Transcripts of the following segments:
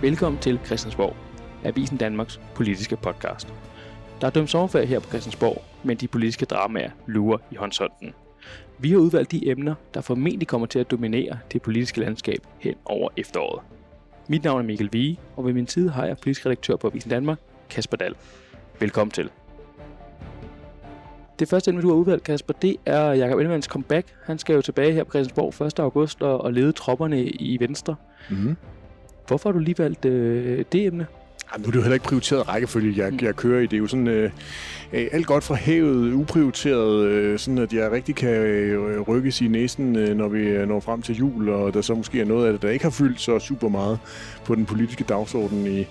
Velkommen til Christiansborg, Avisen Danmarks politiske podcast. Der er dømt sommerferie her på Christiansborg, men de politiske dramaer lurer i håndsholden. Vi har udvalgt de emner, der formentlig kommer til at dominere det politiske landskab hen over efteråret. Mit navn er Mikkel Vige, og ved min side har jeg politisk redaktør på Avisen Danmark, Kasper Dahl. Velkommen til. Det første emne, du har udvalgt, Kasper, det er Jakob Ellemanns comeback. Han skal jo tilbage her på Christiansborg 1. august og, og lede tropperne i Venstre. Mm-hmm. Hvorfor har du lige valgt øh, det emne? Ej, nu er det jo heller ikke prioriteret rækkefølge, jeg, jeg kører i. Det er jo sådan øh, alt godt fra havet, uprioriteret, øh, sådan at jeg rigtig kan øh, rykkes i næsen, øh, når vi øh, når frem til jul, og der så måske er noget af det, der ikke har fyldt så super meget på den politiske dagsorden i,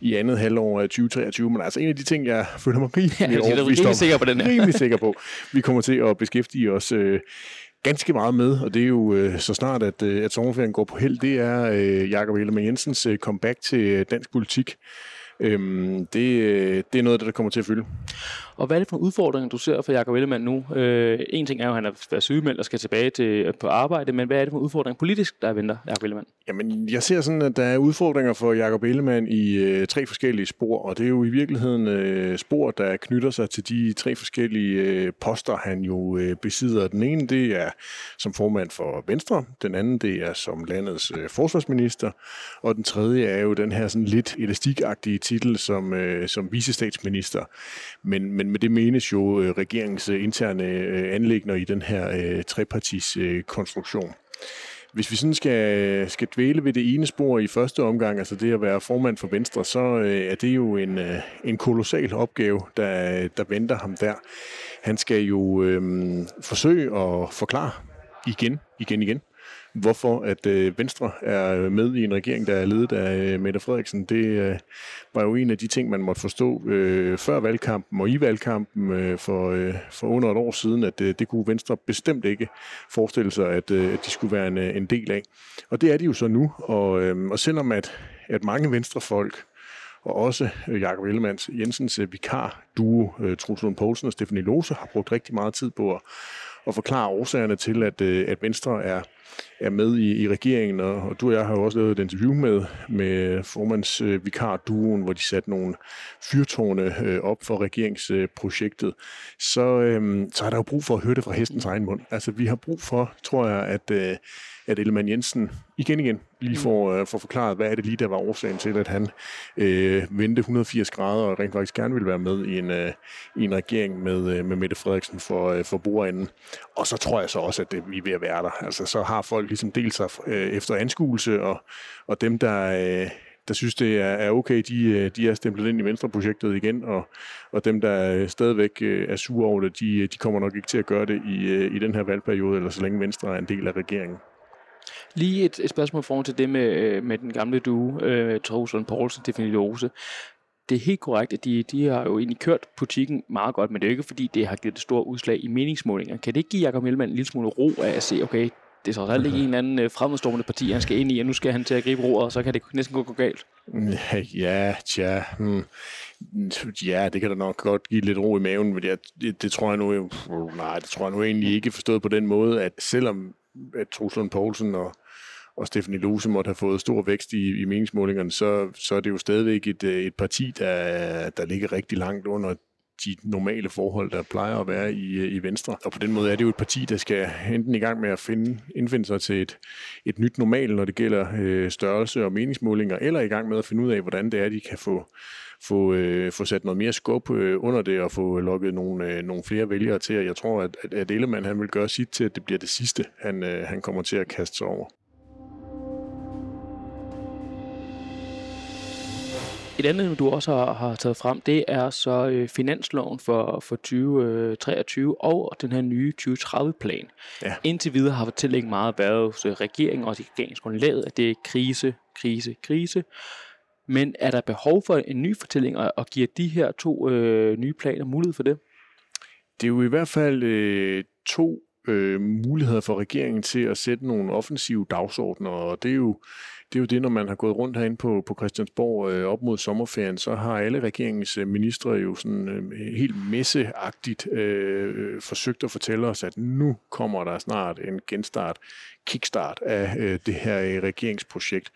i andet halvår af 2023. Men altså en af de ting, jeg føler mig rimelig Ja, jeg er overbevist rimelig om, sikker på den her. rimelig sikker på, vi kommer til at beskæftige os øh, ganske meget med, og det er jo øh, så snart, at, øh, at sommerferien går på held, det er øh, Jakob Ellemann Jensens øh, comeback til øh, dansk politik. Øhm, det, øh, det er noget af det, der kommer til at fylde. Og hvad er det for udfordringer, du ser for Jakob Ellemann nu? Øh, en ting er jo, at han er været sygemeldt og skal tilbage til, øh, på arbejde, men hvad er det for udfordringer politisk, der venter Jakob Ellemann? Jamen, jeg ser sådan, at der er udfordringer for Jakob Ellemann i øh, tre forskellige spor, og det er jo i virkeligheden øh, spor, der knytter sig til de tre forskellige øh, poster, han jo øh, besidder. Den ene, det er som formand for Venstre, den anden, det er som landets øh, forsvarsminister, og den tredje er jo den her sådan lidt elastikagtige titel som, øh, som vicestatsminister. Men, men med det menes jo øh, regeringens øh, interne øh, anlægner i den her øh, trepartis øh, konstruktion. Hvis vi sådan skal, skal dvæle ved det ene spor i første omgang, altså det at være formand for Venstre, så øh, er det jo en, øh, en kolossal opgave, der, der venter ham der. Han skal jo øh, forsøge at forklare igen, igen, igen, hvorfor at øh, Venstre er med i en regering, der er ledet af øh, Mette Frederiksen. Det øh, var jo en af de ting, man måtte forstå øh, før valgkampen og i valgkampen øh, for, øh, for under et år siden, at øh, det kunne Venstre bestemt ikke forestille sig, at, øh, at de skulle være en, øh, en del af. Og det er de jo så nu, og, øh, og selvom at, at mange venstrefolk og også øh, Jakob Ellemanns Jensens øh, vikar, duo Truls Lund Poulsen og Stefanie Lose, har brugt rigtig meget tid på at, at forklare årsagerne til, at, at Venstre er, er med i, i regeringen, og, og du og jeg har jo også lavet et interview med, med formandsvikarduen, øh, hvor de satte nogle fyrtårne øh, op for regeringsprojektet, så, øh, så er der jo brug for at høre det fra hestens egen mund. Altså vi har brug for, tror jeg, at, øh, at Ellemann Jensen igen igen lige får, øh, får forklaret, hvad er det lige, der var årsagen til, at han øh, vendte 180 grader og rent faktisk gerne ville være med i en, øh, i en regering med, øh, med Mette Frederiksen for, øh, for bordenden. Og så tror jeg så også, at det, vi er ved at være der. Altså så har folk ligesom delt sig øh, efter anskuelse, og, og dem, der... Øh, der synes, det er, er okay, de, øh, de er stemplet ind i Venstre-projektet igen, og, og dem, der øh, stadigvæk øh, er sure over det, de, de kommer nok ikke til at gøre det i, i den her valgperiode, eller så længe Venstre er en del af regeringen. Lige et, et spørgsmål i forhold til det med, øh, med den gamle duo, øh, Troels Poulsen, Stefanie Det er helt korrekt, at de, de har jo egentlig kørt butikken meget godt, men det er jo ikke fordi, det har givet det store udslag i meningsmålinger. Kan det ikke give Jacob Ellemann en lille smule ro af at se, okay, det er så alt ikke en eller anden øh, fremadstormende parti, han skal ind i, og nu skal han til at gribe roret, og så kan det næsten gå, gå galt. Ja, tja, hmm. ja, det kan da nok godt give lidt ro i maven, men jeg, det, det tror jeg nu, nej, det tror jeg nu egentlig ikke forstået på den måde, at selvom at Truslund Poulsen og, og Stefanie Lose måtte have fået stor vækst i, i meningsmålingerne, så, så er det jo stadigvæk et, øh, et parti, der, der ligger rigtig langt under de normale forhold, der plejer at være i, øh, i Venstre. Og på den måde er det jo et parti, der skal enten i gang med at finde, indfinde sig til et, et nyt normal, når det gælder øh, størrelse og meningsmålinger, eller i gang med at finde ud af, hvordan det er, de kan få, få, øh, få sat noget mere skub øh, under det og få lukket nogle, øh, nogle flere vælgere til. Og jeg tror, at, at, Ellemann han vil gøre sit til, at det bliver det sidste, han, øh, han kommer til at kaste sig over. Et andet, du også har, har taget frem, det er så øh, finansloven for, for 2023 og den her nye 2030-plan. Ja. Indtil videre har fortællingen meget været hos øh, regeringen og regeringsgrundlaget, at det er krise, krise, krise. Men er der behov for en ny fortælling, og, og giver de her to øh, nye planer mulighed for det? Det er jo i hvert fald øh, to øh, muligheder for regeringen til at sætte nogle offensive dagsordner, og det er jo det er jo det, når man har gået rundt herinde på, på Christiansborg øh, op mod sommerferien, så har alle regeringens øh, ministre jo sådan øh, helt messeagtigt øh, øh, forsøgt at fortælle os, at nu kommer der snart en genstart, kickstart af øh, det her øh, regeringsprojekt.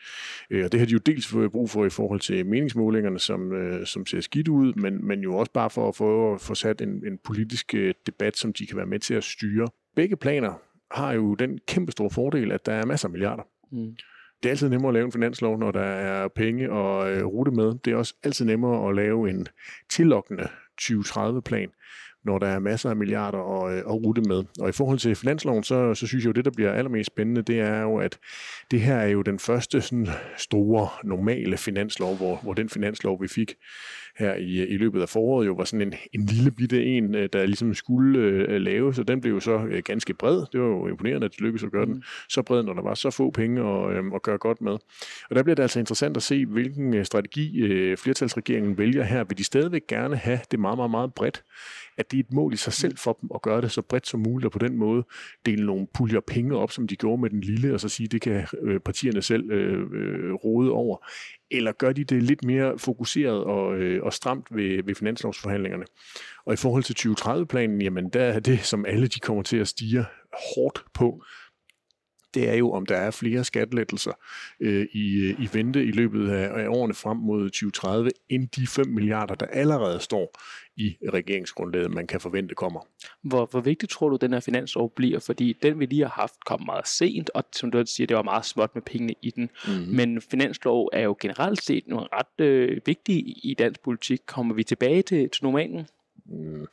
Øh, og det har de jo dels brug for i forhold til meningsmålingerne, som, øh, som ser skidt ud, men, men jo også bare for at få, få sat en, en politisk øh, debat, som de kan være med til at styre. Begge planer har jo den kæmpe store fordel, at der er masser af milliarder. Mm det er altid nemmere at lave en finanslov, når der er penge og øh, rute med. Det er også altid nemmere at lave en tillokkende 2030-plan, når der er masser af milliarder at, øh, at rute med. Og i forhold til finansloven, så, så synes jeg jo, det, der bliver allermest spændende, det er jo, at det her er jo den første sådan, store, normale finanslov, hvor, hvor den finanslov, vi fik her i, i løbet af foråret, jo var sådan en, en lille bitte en, øh, der ligesom skulle øh, laves, og den blev jo så øh, ganske bred. Det var jo imponerende, at det lykkedes at gøre mm. den så bred, når der var så få penge at, øh, at gøre godt med. Og der bliver det altså interessant at se, hvilken øh, strategi øh, flertalsregeringen vælger her. Vil de stadigvæk gerne have det meget, meget, meget bredt? At det er et mål i sig selv for dem at gøre det så bredt som muligt, og på den måde dele nogle puljer penge op, som de gjorde med den lille, og så sige, det kan øh, partierne selv øh, øh, råde over. Eller gør de det lidt mere fokuseret og, øh, og stramt ved, ved finanslovsforhandlingerne? Og i forhold til 2030-planen, jamen der er det, som alle de kommer til at stige hårdt på, det er jo, om der er flere skattelettelser øh, i, øh, i vente i løbet af, af årene frem mod 2030, end de 5 milliarder, der allerede står i regeringsgrundlaget, man kan forvente kommer. Hvor, hvor vigtigt tror du, den her finanslov bliver? Fordi den, vi lige har haft, kom meget sent, og som du siger, det var meget småt med pengene i den. Mm-hmm. Men finanslov er jo generelt set nogle ret øh, vigtige i dansk politik. Kommer vi tilbage til, til normalen? Mm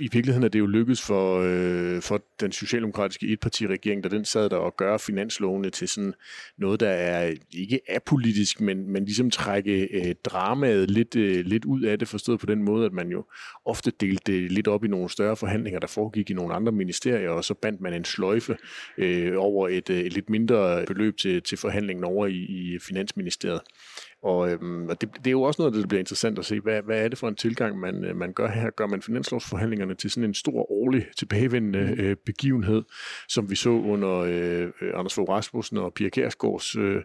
i virkeligheden er det jo lykkedes for, øh, for den socialdemokratiske etpartiregering, der den sad der og gør finanslovene til sådan noget, der er ikke apolitisk, men, men ligesom trække øh, dramaet lidt, øh, lidt ud af det, forstået på den måde, at man jo ofte delte det lidt op i nogle større forhandlinger, der foregik i nogle andre ministerier, og så bandt man en sløjfe øh, over et, øh, et lidt mindre beløb til, til forhandlingen over i, i Finansministeriet. Og, øhm, og det, det er jo også noget, der bliver interessant at se, hvad, hvad er det for en tilgang, man, øh, man gør her? Gør man finanslovsforhandlingerne til sådan en stor årlig tilbagevendende mm. øh, begivenhed, som vi så under øh, Anders Fogh Rasmussen og Pia Kærsgaards øh,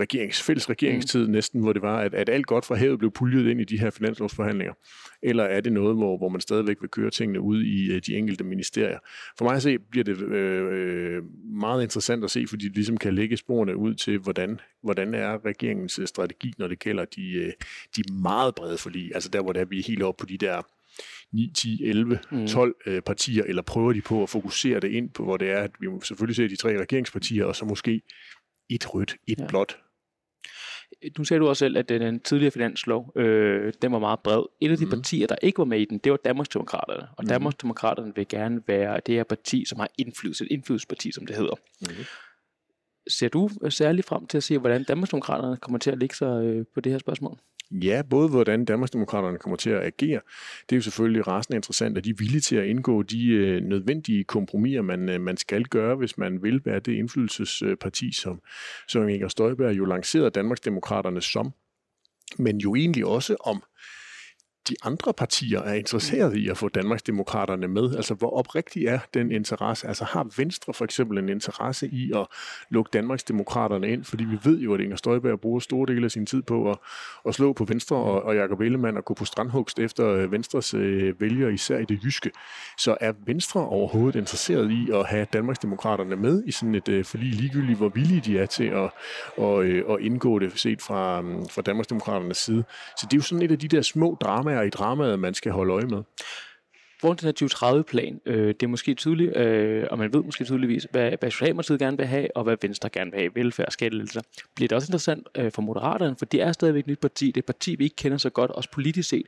regerings, fælles regeringstid mm. næsten, hvor det var, at, at alt godt fra havet blev puljet ind i de her finanslovsforhandlinger? Eller er det noget, hvor, hvor man stadigvæk vil køre tingene ud i øh, de enkelte ministerier? For mig at se bliver det øh, øh meget interessant at se, fordi det ligesom kan lægge sporene ud til, hvordan, hvordan er regeringens øh, strategi, når det gælder de, øh, de meget brede forlig, altså der, hvor der er vi er helt oppe på de der 9, 10, 11, mm. 12 øh, partier, eller prøver de på at fokusere det ind på, hvor det er, at vi selvfølgelig se de tre regeringspartier, og så måske et rødt, et ja. blåt, nu sagde du også selv, at den tidligere finanslov, øh, den var meget bred. Et af de mm. partier, der ikke var med i den, det var Danmarksdemokraterne. Og mm. Danmarksdemokraterne vil gerne være det her parti, som har indflydelse, et indflydelsesparti, som det hedder. Mm. Ser du særligt frem til at se, hvordan Danmarksdemokraterne kommer til at ligge sig øh, på det her spørgsmål? Ja, både hvordan Danmarksdemokraterne kommer til at agere. Det er jo selvfølgelig rasende interessant, at de er villige til at indgå de øh, nødvendige kompromiser, man, øh, man skal gøre, hvis man vil være det indflydelsesparti, som, som Inger Støjberg jo lancerede Danmarksdemokraterne som. Men jo egentlig også om de andre partier er interesseret i at få Danmarksdemokraterne med? Altså, hvor oprigtig er den interesse? Altså, har Venstre for eksempel en interesse i at lukke Danmarksdemokraterne ind? Fordi vi ved jo, at Inger Støjberg bruger store dele af sin tid på at, at slå på Venstre og, og Jacob Ellemann og gå på strandhugst efter øh, Venstres øh, vælgere, især i det jyske. Så er Venstre overhovedet interesseret i at have Danmarksdemokraterne med i sådan et øh, forlig, ligegyldigt hvor villige de er til at, og, øh, at indgå det set fra, øh, fra Danmarksdemokraternes side? Så det er jo sådan et af de der små drama dilemmaer i dramaet, man skal holde øje med? Hvor den her 2030-plan, øh, det er måske tydeligt, øh, og man ved måske tydeligvis, hvad, hvad Socialdemokratiet gerne vil have, og hvad Venstre gerne vil have, velfærd og skattelettelser. Bliver det også interessant øh, for Moderaterne, for det er stadigvæk et nyt parti, det er et parti, vi ikke kender så godt, også politisk set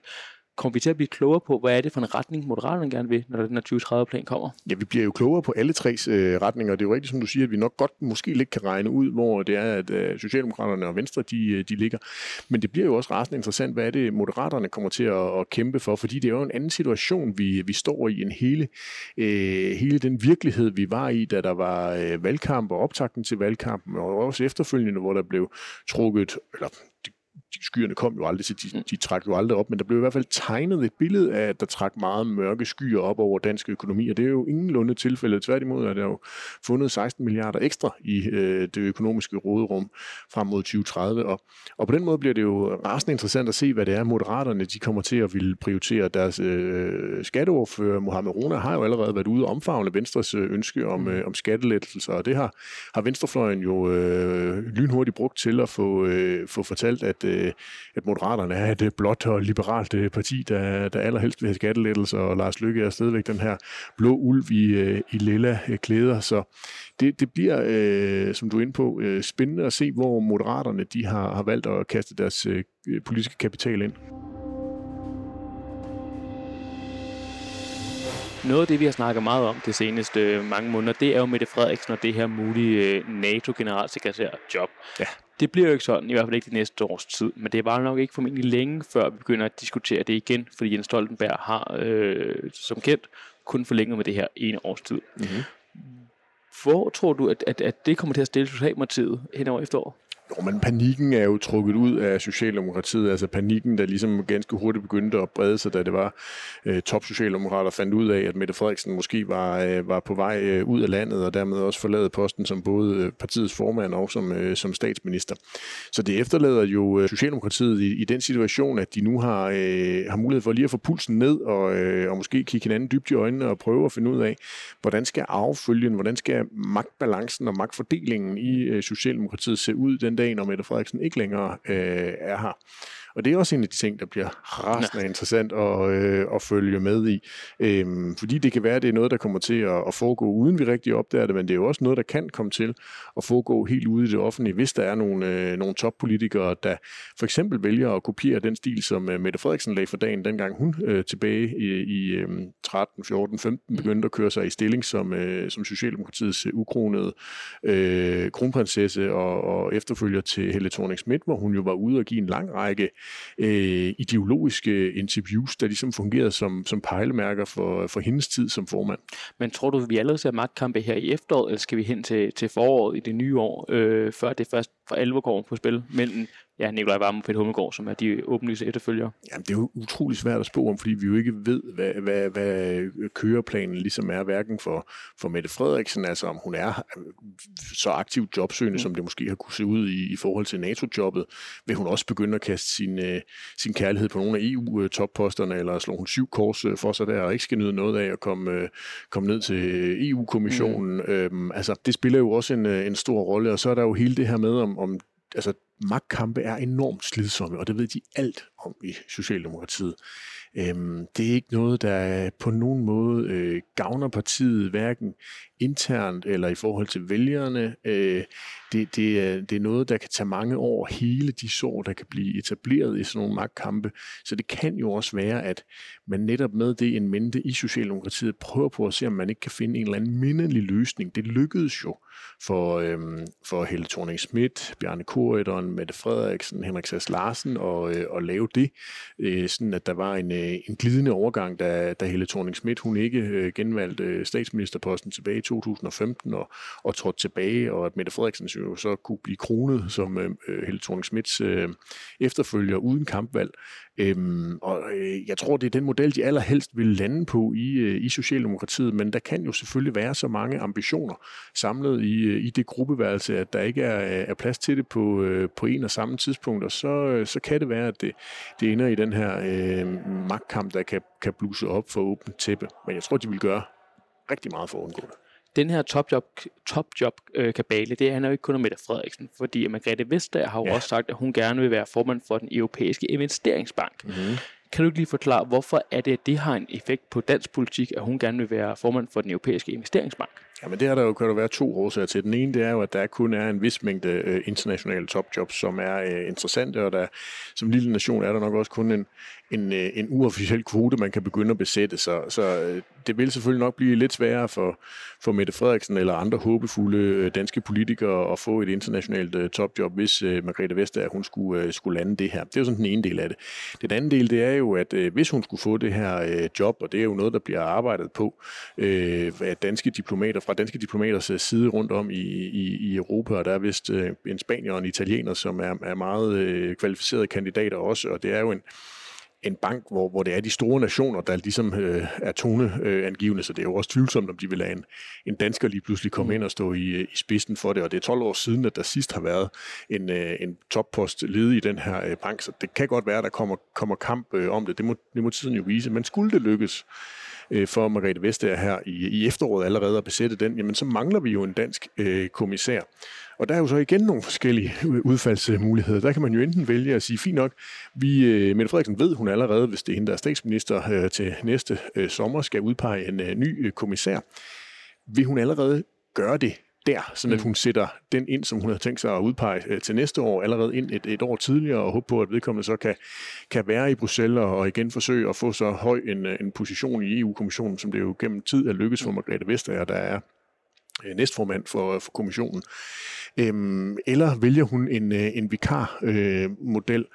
kommer vi til at blive klogere på, hvad er det for en retning, Moderaterne gerne vil, når den her 2030-plan kommer? Ja, vi bliver jo klogere på alle tre øh, retninger. Det er jo rigtigt, som du siger, at vi nok godt måske lidt kan regne ud, hvor det er, at øh, Socialdemokraterne og Venstre, de, øh, de ligger. Men det bliver jo også rasende interessant, hvad er det, Moderaterne kommer til at, at kæmpe for, fordi det er jo en anden situation, vi, vi står i, en hele, øh, hele den virkelighed, vi var i, da der var øh, valgkamp og optakten til valgkampen, og også efterfølgende, hvor der blev trukket, eller skyerne kom jo aldrig, så de, mm. de trak jo aldrig op, men der blev i hvert fald tegnet et billede af, at der trak meget mørke skyer op over dansk økonomi, og det er jo ingenlunde tilfælde. Tværtimod er der jo fundet 16 milliarder ekstra i øh, det økonomiske råderum frem mod 2030, og, og på den måde bliver det jo rasende interessant at se, hvad det er, moderaterne de kommer til at ville prioritere. Deres øh, skatteordfører, Mohamed Rona, har jo allerede været ude og omfavne Venstres øh, ønske om, mm. øh, om skattelettelser, og det har, har Venstrefløjen jo øh, lynhurtigt brugt til at få, øh, få fortalt, at, øh, at Moderaterne er et blåt og liberalt øh, parti, der, der allerhelst vil have skattelettelser, og Lars Lykke er stadigvæk den her blå ulv i, øh, i lilla øh, klæder, så det, det bliver, øh, som du er inde på, øh, spændende at se, hvor Moderaterne de har, har valgt at kaste deres øh, politiske kapital ind. Noget af det, vi har snakket meget om det seneste øh, mange måneder, det er jo Mette Frederiksen og det her mulige øh, NATO-generalsekretær-job. Ja. Det bliver jo ikke sådan, i hvert fald ikke det næste års tid, men det var nok ikke formentlig længe, før vi begynder at diskutere det igen, fordi Jens Stoltenberg har, øh, som kendt, kun forlænget med det her ene års tid. Mm-hmm. Hvor tror du, at, at, at det kommer til at stille Socialdemokratiet hen over efteråret? Jo, men panikken er jo trukket ud af Socialdemokratiet. Altså panikken, der ligesom ganske hurtigt begyndte at brede sig, da det var øh, top Socialdemokrater fandt ud af, at Mette Frederiksen måske var, øh, var på vej øh, ud af landet, og dermed også forladet posten som både øh, partiets formand og som, øh, som statsminister. Så det efterlader jo øh, Socialdemokratiet i, i den situation, at de nu har, øh, har mulighed for lige at få pulsen ned, og, øh, og måske kigge hinanden dybt i øjnene og prøve at finde ud af, hvordan skal affølgen, hvordan skal magtbalancen og magtfordelingen i øh, Socialdemokratiet se ud den dag, når Mette Frederiksen ikke længere øh, er her. Og det er også en af de ting, der bliver rasende interessant at, øh, at følge med i. Øhm, fordi det kan være, at det er noget, der kommer til at, at foregå, uden vi rigtig opdager det, men det er jo også noget, der kan komme til at foregå helt ude i det offentlige, hvis der er nogle, øh, nogle toppolitikere, der for eksempel vælger at kopiere den stil, som øh, Mette Frederiksen lagde for dagen, dengang hun øh, tilbage i, i øh, 13, 14, 15 begyndte at køre sig i stilling som, øh, som Socialdemokratiets øh, ukronede øh, kronprinsesse og, og efterfølger til Helle thorning Schmidt, hvor hun jo var ude og give en lang række øh, ideologiske interviews, der ligesom fungerede som, som pejlemærker for, for hendes tid som formand. Men tror du, vi allerede ser magtkampe her i efteråret, eller skal vi hen til, til foråret i det nye år, øh, før det først for alvor kommer på spil mellem ja, Nikolaj Varme og Peter Hummelgaard, som er de åbenlyse efterfølgere? Jamen, det er jo utrolig svært at spå om, fordi vi jo ikke ved, hvad, hvad, hvad køreplanen ligesom er, hverken for, for Mette Frederiksen, altså om hun er så aktivt jobsøgende, mm. som det måske har kunne se ud i, i forhold til NATO-jobbet. Vil hun også begynde at kaste sin, øh, sin kærlighed på nogle af EU-topposterne, eller slå hun syv kors øh, for sig der, og ikke skal nyde noget af at komme, øh, komme ned til EU-kommissionen. Mm. Øhm, altså, det spiller jo også en, en stor rolle, og så er der jo hele det her med, om, om altså, magtkampe er enormt slidsomme, og det ved de alt om i Socialdemokratiet. Øhm, det er ikke noget, der på nogen måde øh, gavner partiet, hverken internt eller i forhold til vælgerne. Øh, det, det, er, det er noget, der kan tage mange år, hele de sår, der kan blive etableret i sådan nogle magtkampe. Så det kan jo også være, at man netop med det en mente i Socialdemokratiet prøver på at se, om man ikke kan finde en eller anden mindelig løsning. Det lykkedes jo for, øhm, for Helle thorning Schmidt, Bjarne Korydon, Mette Frederiksen, Henrik Sass Larsen og, øh, og lave det, øh, sådan at der var en, øh, en glidende overgang, da, da Helle thorning Schmidt hun ikke øh, genvalgte øh, statsministerposten tilbage i 2015 og, og trådte tilbage, og at Mette Frederiksen jo så kunne blive kronet som øh, øh Helle thorning Schmidts øh, efterfølger uden kampvalg. Øhm, og øh, jeg tror, det er den model, de allerhelst vil lande på i, øh, i Socialdemokratiet, men der kan jo selvfølgelig være så mange ambitioner samlet i, øh, i det gruppeværelse, at der ikke er, er plads til det på, øh, på en og samme tidspunkt, og så, øh, så kan det være, at det, det ender i den her øh, magtkamp, der kan, kan bluse op for åbent tæppe. Men jeg tror, de vil gøre rigtig meget for at undgå det den her topjob, topjob øh, kabale, det handler jo ikke kun om Mette Frederiksen, fordi Margrethe Vestager har jo ja. også sagt, at hun gerne vil være formand for den europæiske investeringsbank. Mm-hmm. Kan du ikke lige forklare, hvorfor er det, at det har en effekt på dansk politik, at hun gerne vil være formand for den europæiske investeringsbank? Jamen det er der jo, kan der være to årsager til. Den ene det er jo, at der kun er en vis mængde øh, internationale topjobs, som er øh, interessante, og der, som lille nation er der nok også kun en, en, øh, en uofficiel kvote, man kan begynde at besætte. Så, så øh, det vil selvfølgelig nok blive lidt sværere for, for Mette Frederiksen eller andre håbefulde øh, danske politikere at få et internationalt øh, topjob, hvis øh, Margrethe Vestager hun skulle, skulle lande det her. Det er jo sådan den ene del af det. Den anden del, det er jo, at hvis hun skulle få det her job, og det er jo noget, der bliver arbejdet på af danske diplomater, fra danske diplomaters side rundt om i, i, i Europa, og der er vist en spanier og en italiener, som er, er meget kvalificerede kandidater også, og det er jo en en bank, hvor, hvor det er de store nationer, der ligesom øh, er toneangivende, øh, så det er jo også tvivlsomt, om de vil lade en, en dansker lige pludselig komme mm. ind og stå i, i spidsen for det, og det er 12 år siden, at der sidst har været en, øh, en toppost ledig i den her øh, bank, så det kan godt være, at der kommer, kommer kamp øh, om det. Det må, det må tiden jo vise, men skulle det lykkes, øh, for Margrethe Vestager her i, i efteråret allerede at besætte den, jamen så mangler vi jo en dansk øh, kommissær. Og der er jo så igen nogle forskellige udfaldsmuligheder. Der kan man jo enten vælge at sige, fint nok, vi, øh, Mette Frederiksen ved hun allerede, hvis det er hende, der er statsminister øh, til næste øh, sommer, skal udpege en ny kommissær. Vil hun allerede gøre det der, så mm. hun sætter den ind, som hun har tænkt sig at udpege øh, til næste år, allerede ind et, et år tidligere, og håbe på, at vedkommende så kan, kan være i Bruxelles og, og igen forsøge at få så høj en, øh, en position i EU-kommissionen, som det jo gennem tid er lykkes for mm. Margrethe Vestager, der er øh, næstformand for, for kommissionen. Øhm, eller vælger hun en, en vikar-model, øh,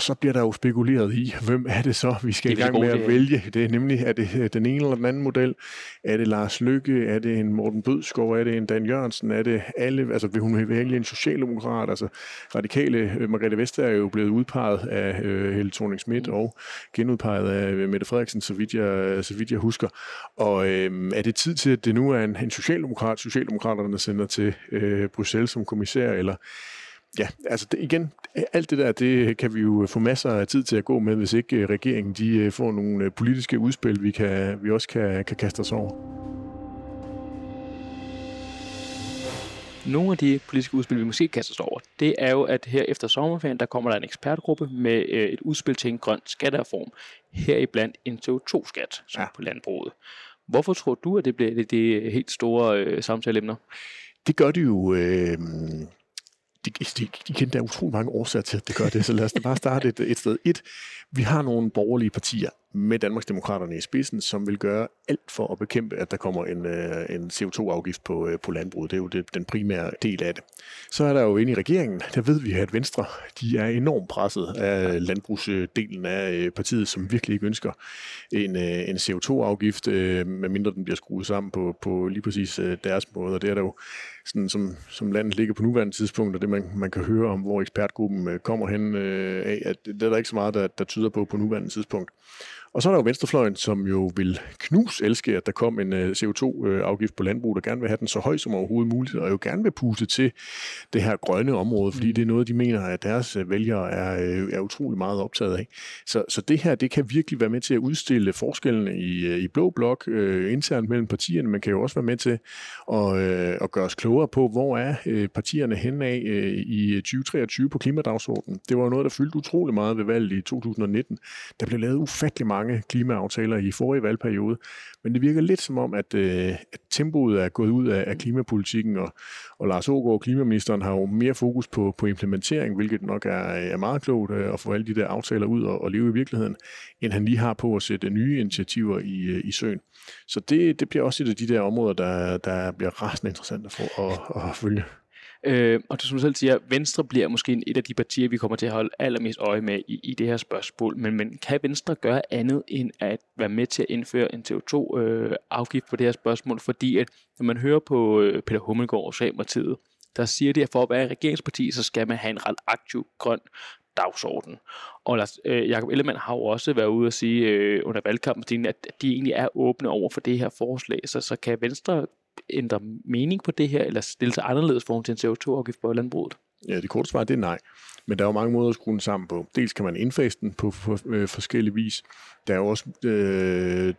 og så bliver der jo spekuleret i, hvem er det så, vi skal i gang med at vælge. Det er nemlig, er det den ene eller den anden model? Er det Lars Lykke? Er det en Morten Bødskov? Er det en Dan Jørgensen? Er det alle? Altså vil hun vælge en socialdemokrat? Altså radikale øh, Margrethe Vester er jo blevet udpeget af øh, Helle thorning Schmidt og genudpeget af øh, Mette Frederiksen, så vidt jeg, så vidt jeg husker. Og øh, er det tid til, at det nu er en, en socialdemokrat, socialdemokraterne sender til øh, Bruxelles som kommissær, eller ja, altså det, igen, alt det der, det kan vi jo få masser af tid til at gå med, hvis ikke øh, regeringen de øh, får nogle øh, politiske udspil, vi, kan, vi også kan, kan kaste os over. Nogle af de politiske udspil, vi måske kaster os over, det er jo, at her efter sommerferien, der kommer der en ekspertgruppe med et udspil til en grøn skattereform. Heriblandt en CO2-skat som ja. på landbruget. Hvorfor tror du, at det bliver det, det helt store øh, samtaleemner? Det gør det jo... Øh Altså, de, de, de, der er utrolig mange årsager til, at det gør det, så lad os da bare starte et, et sted. Et, vi har nogle borgerlige partier med Danmarksdemokraterne i spidsen, som vil gøre alt for at bekæmpe, at der kommer en, øh, en CO2-afgift på, øh, på landbruget. Det er jo det, den primære del af det. Så er der jo inde i regeringen, der ved vi, at Venstre de er enormt presset af landbrugsdelen af øh, partiet, som virkelig ikke ønsker en, øh, en CO2-afgift, øh, medmindre den bliver skruet sammen på, på lige præcis øh, deres måde. Og det er der jo sådan, som, som landet ligger på nuværende tidspunkt, og det man, man kan høre om, hvor ekspertgruppen kommer hen af, at det er der ikke så meget, der, der tyder på på nuværende tidspunkt. Og så er der jo Venstrefløjen, som jo vil knus elske, at der kom en øh, CO2-afgift på landbrug, der gerne vil have den så høj som overhovedet muligt, og jo gerne vil puste til det her grønne område, fordi mm. det er noget, de mener, at deres øh, vælgere er, øh, er utrolig meget optaget af. Så, så det her, det kan virkelig være med til at udstille forskellene i, i blå blok øh, internt mellem partierne, men kan jo også være med til at, øh, at gøre os klogere på, hvor er øh, partierne hen af øh, i 2023 på klimadagsordenen. Det var jo noget, der fyldte utrolig meget ved valget i 2019. Der blev lavet ufattelig meget mange klimaaftaler i forrige valgperiode, men det virker lidt som om, at, øh, at tempoet er gået ud af, af klimapolitikken, og, og Lars Ågaard, klimaministeren, har jo mere fokus på, på implementering, hvilket nok er, er meget klogt øh, at få alle de der aftaler ud og, og leve i virkeligheden, end han lige har på at sætte nye initiativer i, øh, i søen. Så det, det bliver også et af de der områder, der, der bliver rasende interessant at, få, at, at følge. Øh, og som du selv siger, Venstre bliver måske et af de partier, vi kommer til at holde allermest øje med i, i det her spørgsmål. Men, men kan Venstre gøre andet end at være med til at indføre en CO2-afgift øh, på det her spørgsmål? Fordi at, når man hører på øh, Peter Hummelgaard og Samertiet, der siger de, at for at være regeringsparti, så skal man have en ret aktiv grøn dagsorden. Og Lars, øh, Jacob Ellemann har jo også været ude og sige øh, under valgkampen, at de egentlig er åbne over for det her forslag. Så, så kan Venstre ændre mening på det her, eller stille sig anderledes forhold til en CO2-afgift på landbruget? Ja, det korte svar det er nej. Men der er jo mange måder at skrue den sammen på. Dels kan man indfase den på for, øh, forskellige vis. Der er jo også øh,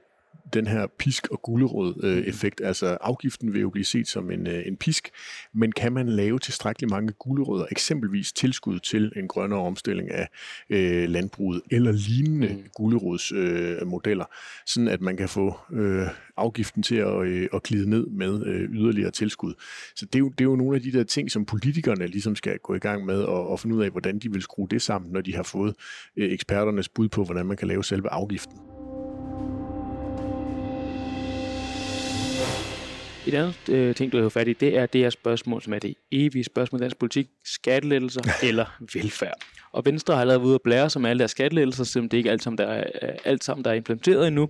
den her pisk- og gulerod-effekt. Mm. Altså afgiften vil jo blive set som en, øh, en pisk, men kan man lave tilstrækkeligt mange gulerødder, eksempelvis tilskud til en grønnere omstilling af øh, landbruget, eller lignende mm. gulerodsmodeller, øh, sådan at man kan få øh, afgiften til at, øh, at glide ned med øh, yderligere tilskud. Så det er, jo, det er jo nogle af de der ting, som politikerne ligesom skal gå i gang med og, og finde ud af, hvordan de vil skrue det sammen, når de har fået øh, eksperternes bud på, hvordan man kan lave selve afgiften. Et andet øh, ting, du har fat i, det er det her spørgsmål, som er det evige spørgsmål i dansk politik. Skattelettelser eller velfærd. Og Venstre har allerede ude at blære som alle deres skattelettelser, selvom det ikke er alt sammen, der er, alt sammen, der er implementeret endnu.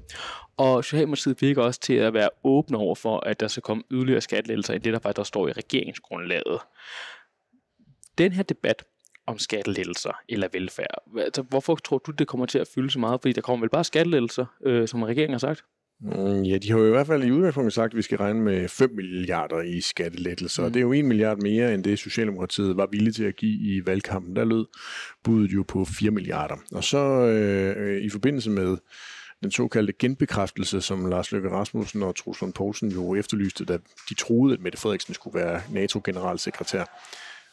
Og Socialdemokratiet virker også til at være åbne over for, at der skal komme yderligere skattelettelser end det, der faktisk der står i regeringsgrundlaget. Den her debat om skattelettelser eller velfærd, altså, hvorfor tror du, det kommer til at fylde så meget? Fordi der kommer vel bare skattelettelser, øh, som regeringen har sagt? Mm, ja, de har jo i hvert fald i udgangspunktet sagt, at vi skal regne med 5 milliarder i skattelettelser. Mm. Det er jo 1 milliard mere, end det Socialdemokratiet var villige til at give i valgkampen. Der lød budet jo på 4 milliarder. Og så øh, i forbindelse med den såkaldte genbekræftelse, som Lars Løkke Rasmussen og Truls Lund Poulsen jo efterlyste, da de troede, at Mette Frederiksen skulle være NATO-generalsekretær,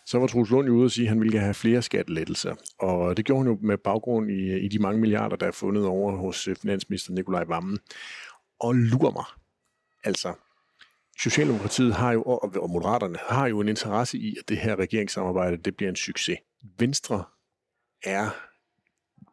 så var Truls Lund jo ude og sige, at han ville have flere skattelettelser. Og det gjorde han jo med baggrund i, i de mange milliarder, der er fundet over hos finansminister Nikolaj Vammen. Og lur mig. Altså, Socialdemokratiet har jo, og Moderaterne har jo en interesse i, at det her regeringssamarbejde det bliver en succes. Venstre er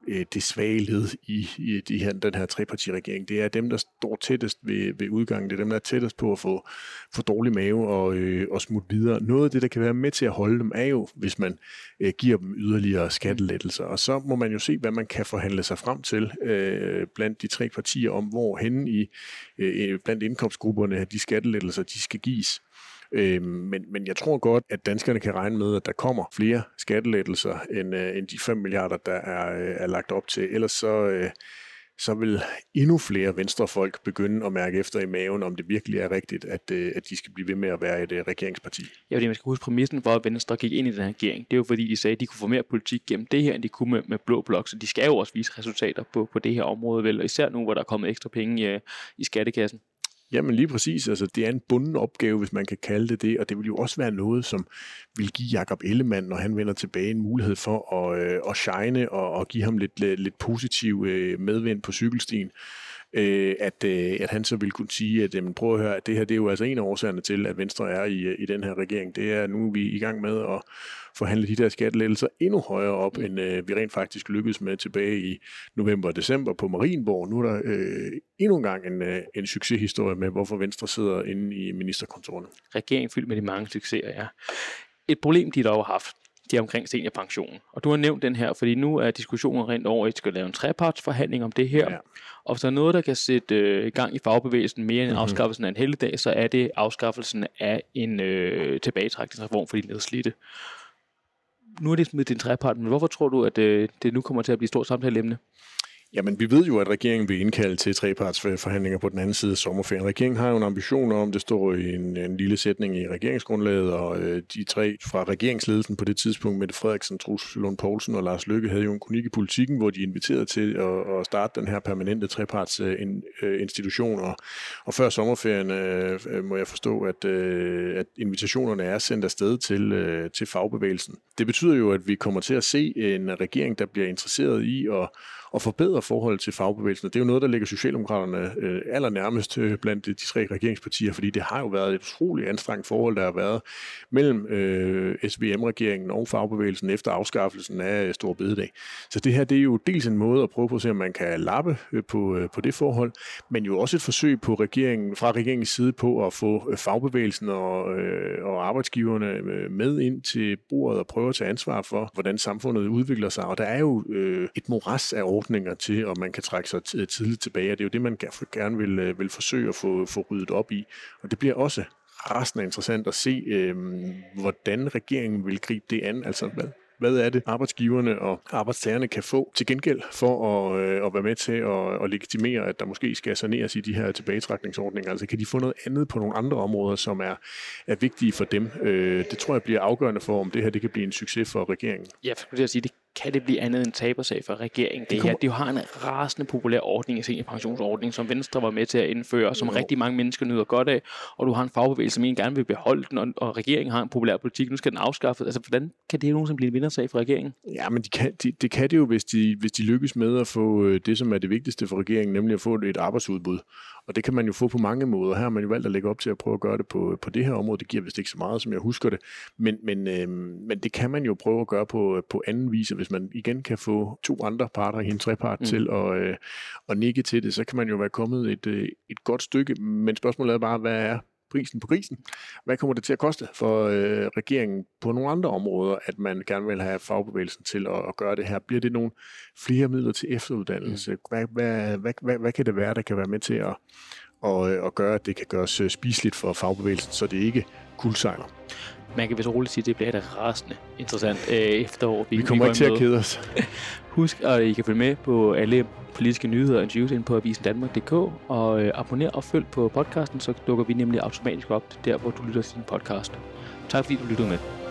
øh, det svage led i, i de her, den her trepartiregering. Det er dem, der står tættest ved, ved udgangen. Det er dem, der er tættest på at få, få dårlig mave og, øh, og smutte videre. Noget af det, der kan være med til at holde dem, er jo, hvis man øh, giver dem yderligere skattelettelser. Og så må man jo se, hvad man kan forhandle sig frem til øh, blandt de tre partier om, hvor hen i øh, blandt indkomstgrupperne de skattelettelser, de skal gives. Øh, men, men jeg tror godt, at danskerne kan regne med, at der kommer flere skattelettelser end, øh, end de 5 milliarder, der er, øh, er lagt op til. Ellers så, øh, så vil endnu flere venstrefolk begynde at mærke efter i maven, om det virkelig er rigtigt, at, øh, at de skal blive ved med at være et øh, regeringsparti. Ja, fordi man skal huske præmissen for, at Venstre gik ind i den her regering. Det er jo fordi, de sagde, at de kunne få mere politik gennem det her, end de kunne med, med blå blok, så de skal jo også vise resultater på, på det her område, vel? Og især nu, hvor der er kommet ekstra penge i, øh, i skattekassen. Jamen lige præcis. Altså, det er en bunden opgave, hvis man kan kalde det det, og det vil jo også være noget, som vil give Jakob Ellemann, når han vender tilbage, en mulighed for at, øh, at shine og, og give ham lidt, lidt positiv øh, medvind på cykelstien øh, at, øh, at han så vil kunne sige, at jamen, prøv at høre, at det her det er jo altså en af årsagerne til, at Venstre er i, øh, i den her regering. Det er nu, vi er i gang med at forhandle de der skattelettelser endnu højere op, end øh, vi rent faktisk lykkedes med tilbage i november og december på Marienborg. Nu er der øh, endnu en gang en, øh, en succeshistorie med, hvorfor Venstre sidder inde i ministerkontorerne. Regeringen fyldt med de mange succeser, ja. Et problem, de dog har haft, det er omkring seniorpensionen. Og du har nævnt den her, fordi nu er diskussionen rent over, at vi skal lave en trepartsforhandling om det her. Ja. Og hvis der er noget, der kan sætte øh, i gang i fagbevægelsen mere end mm-hmm. afskaffelsen af en helligdag, så er det afskaffelsen af en øh, tilbagetrækningsreform for de nedslidte. Nu er det med din trepart, men hvorfor tror du, at øh, det nu kommer til at blive et stort samtaleemne? Jamen, vi ved jo, at regeringen vil indkalde til trepartsforhandlinger på den anden side af sommerferien. Regeringen har jo en ambition om, det står i en, en lille sætning i regeringsgrundlaget, og øh, de tre fra regeringsledelsen på det tidspunkt, Mette Frederiksen, Truls Lund Poulsen og Lars Løkke, havde jo en kronik i politikken, hvor de inviterede til at, at starte den her permanente trepartsinstitution. Øh, øh og, og før sommerferien øh, må jeg forstå, at, øh, at invitationerne er sendt afsted til, øh, til fagbevægelsen. Det betyder jo, at vi kommer til at se en regering, der bliver interesseret i at at forbedre forholdet til fagbevægelsen. Det er jo noget, der ligger Socialdemokraterne øh, allernærmest øh, blandt de tre regeringspartier, fordi det har jo været et utroligt anstrengt forhold, der har været mellem øh, SVM-regeringen og fagbevægelsen efter afskaffelsen af øh, Stor Bededag. Så det her det er jo dels en måde at prøve på at se, om man kan lappe øh, på, øh, på det forhold, men jo også et forsøg på regeringen, fra regeringens side på at få øh, fagbevægelsen og, øh, og arbejdsgiverne med ind til bordet og prøve at tage ansvar for, hvordan samfundet udvikler sig. Og der er jo øh, et moras af ordninger til, og man kan trække sig tidligt tilbage. Og det er jo det, man gerne vil, øh, vil forsøge at få, få ryddet op i. Og det bliver også resten interessant at se, øh, hvordan regeringen vil gribe det an. Altså, hvad, hvad er det, arbejdsgiverne og arbejdstagerne kan få til gengæld for at, øh, at være med til at, at legitimere, at der måske skal saneres i de her tilbagetrækningsordninger? Altså kan de få noget andet på nogle andre områder, som er, er vigtige for dem? Øh, det tror jeg bliver afgørende for, om det her det kan blive en succes for regeringen. Ja, for det at sige, det kan det blive andet end tabersag for regeringen. Det, det her, de har en rasende populær ordning, en seniorpensionsordning, som Venstre var med til at indføre, som jo. rigtig mange mennesker nyder godt af, og du har en fagbevægelse, som en gerne vil beholde den, og, og regeringen har en populær politik, nu skal den afskaffes. Altså, hvordan kan det nogensinde blive en vindersag for regeringen? Ja, men de kan, de, det kan det jo, hvis de, hvis de lykkes med at få øh, det, som er det vigtigste for regeringen, nemlig at få et arbejdsudbud. Og det kan man jo få på mange måder. Her har man jo valgt at lægge op til at prøve at gøre det på, på det her område. Det giver vist ikke så meget, som jeg husker det. Men, men, øh, men det kan man jo prøve at gøre på, på anden vis, hvis man igen kan få to andre parter i en trepart mm. til at, øh, at nikke til det, så kan man jo være kommet et, øh, et godt stykke. Men spørgsmålet er bare, hvad er prisen på grisen. Hvad kommer det til at koste for øh, regeringen på nogle andre områder, at man gerne vil have fagbevægelsen til at, at gøre det her? Bliver det nogle flere midler til efteruddannelse? Mm. Hvad, hvad, hvad, hvad, hvad kan det være, der kan være med til at, og, og gøre, at det kan gøres øh, spiseligt for fagbevægelsen, så det ikke kuldsejler? Man kan vist roligt sige, at det bliver et rasende interessant øh, efterår. Vi, vi kommer vi ikke til at kede os. Husk, at I kan følge med på alle politiske nyheder og interviews ind på avisendanmark.dk og øh, abonner og følg på podcasten, så dukker vi nemlig automatisk op der, hvor du lytter til din podcast. Tak fordi du lyttede med.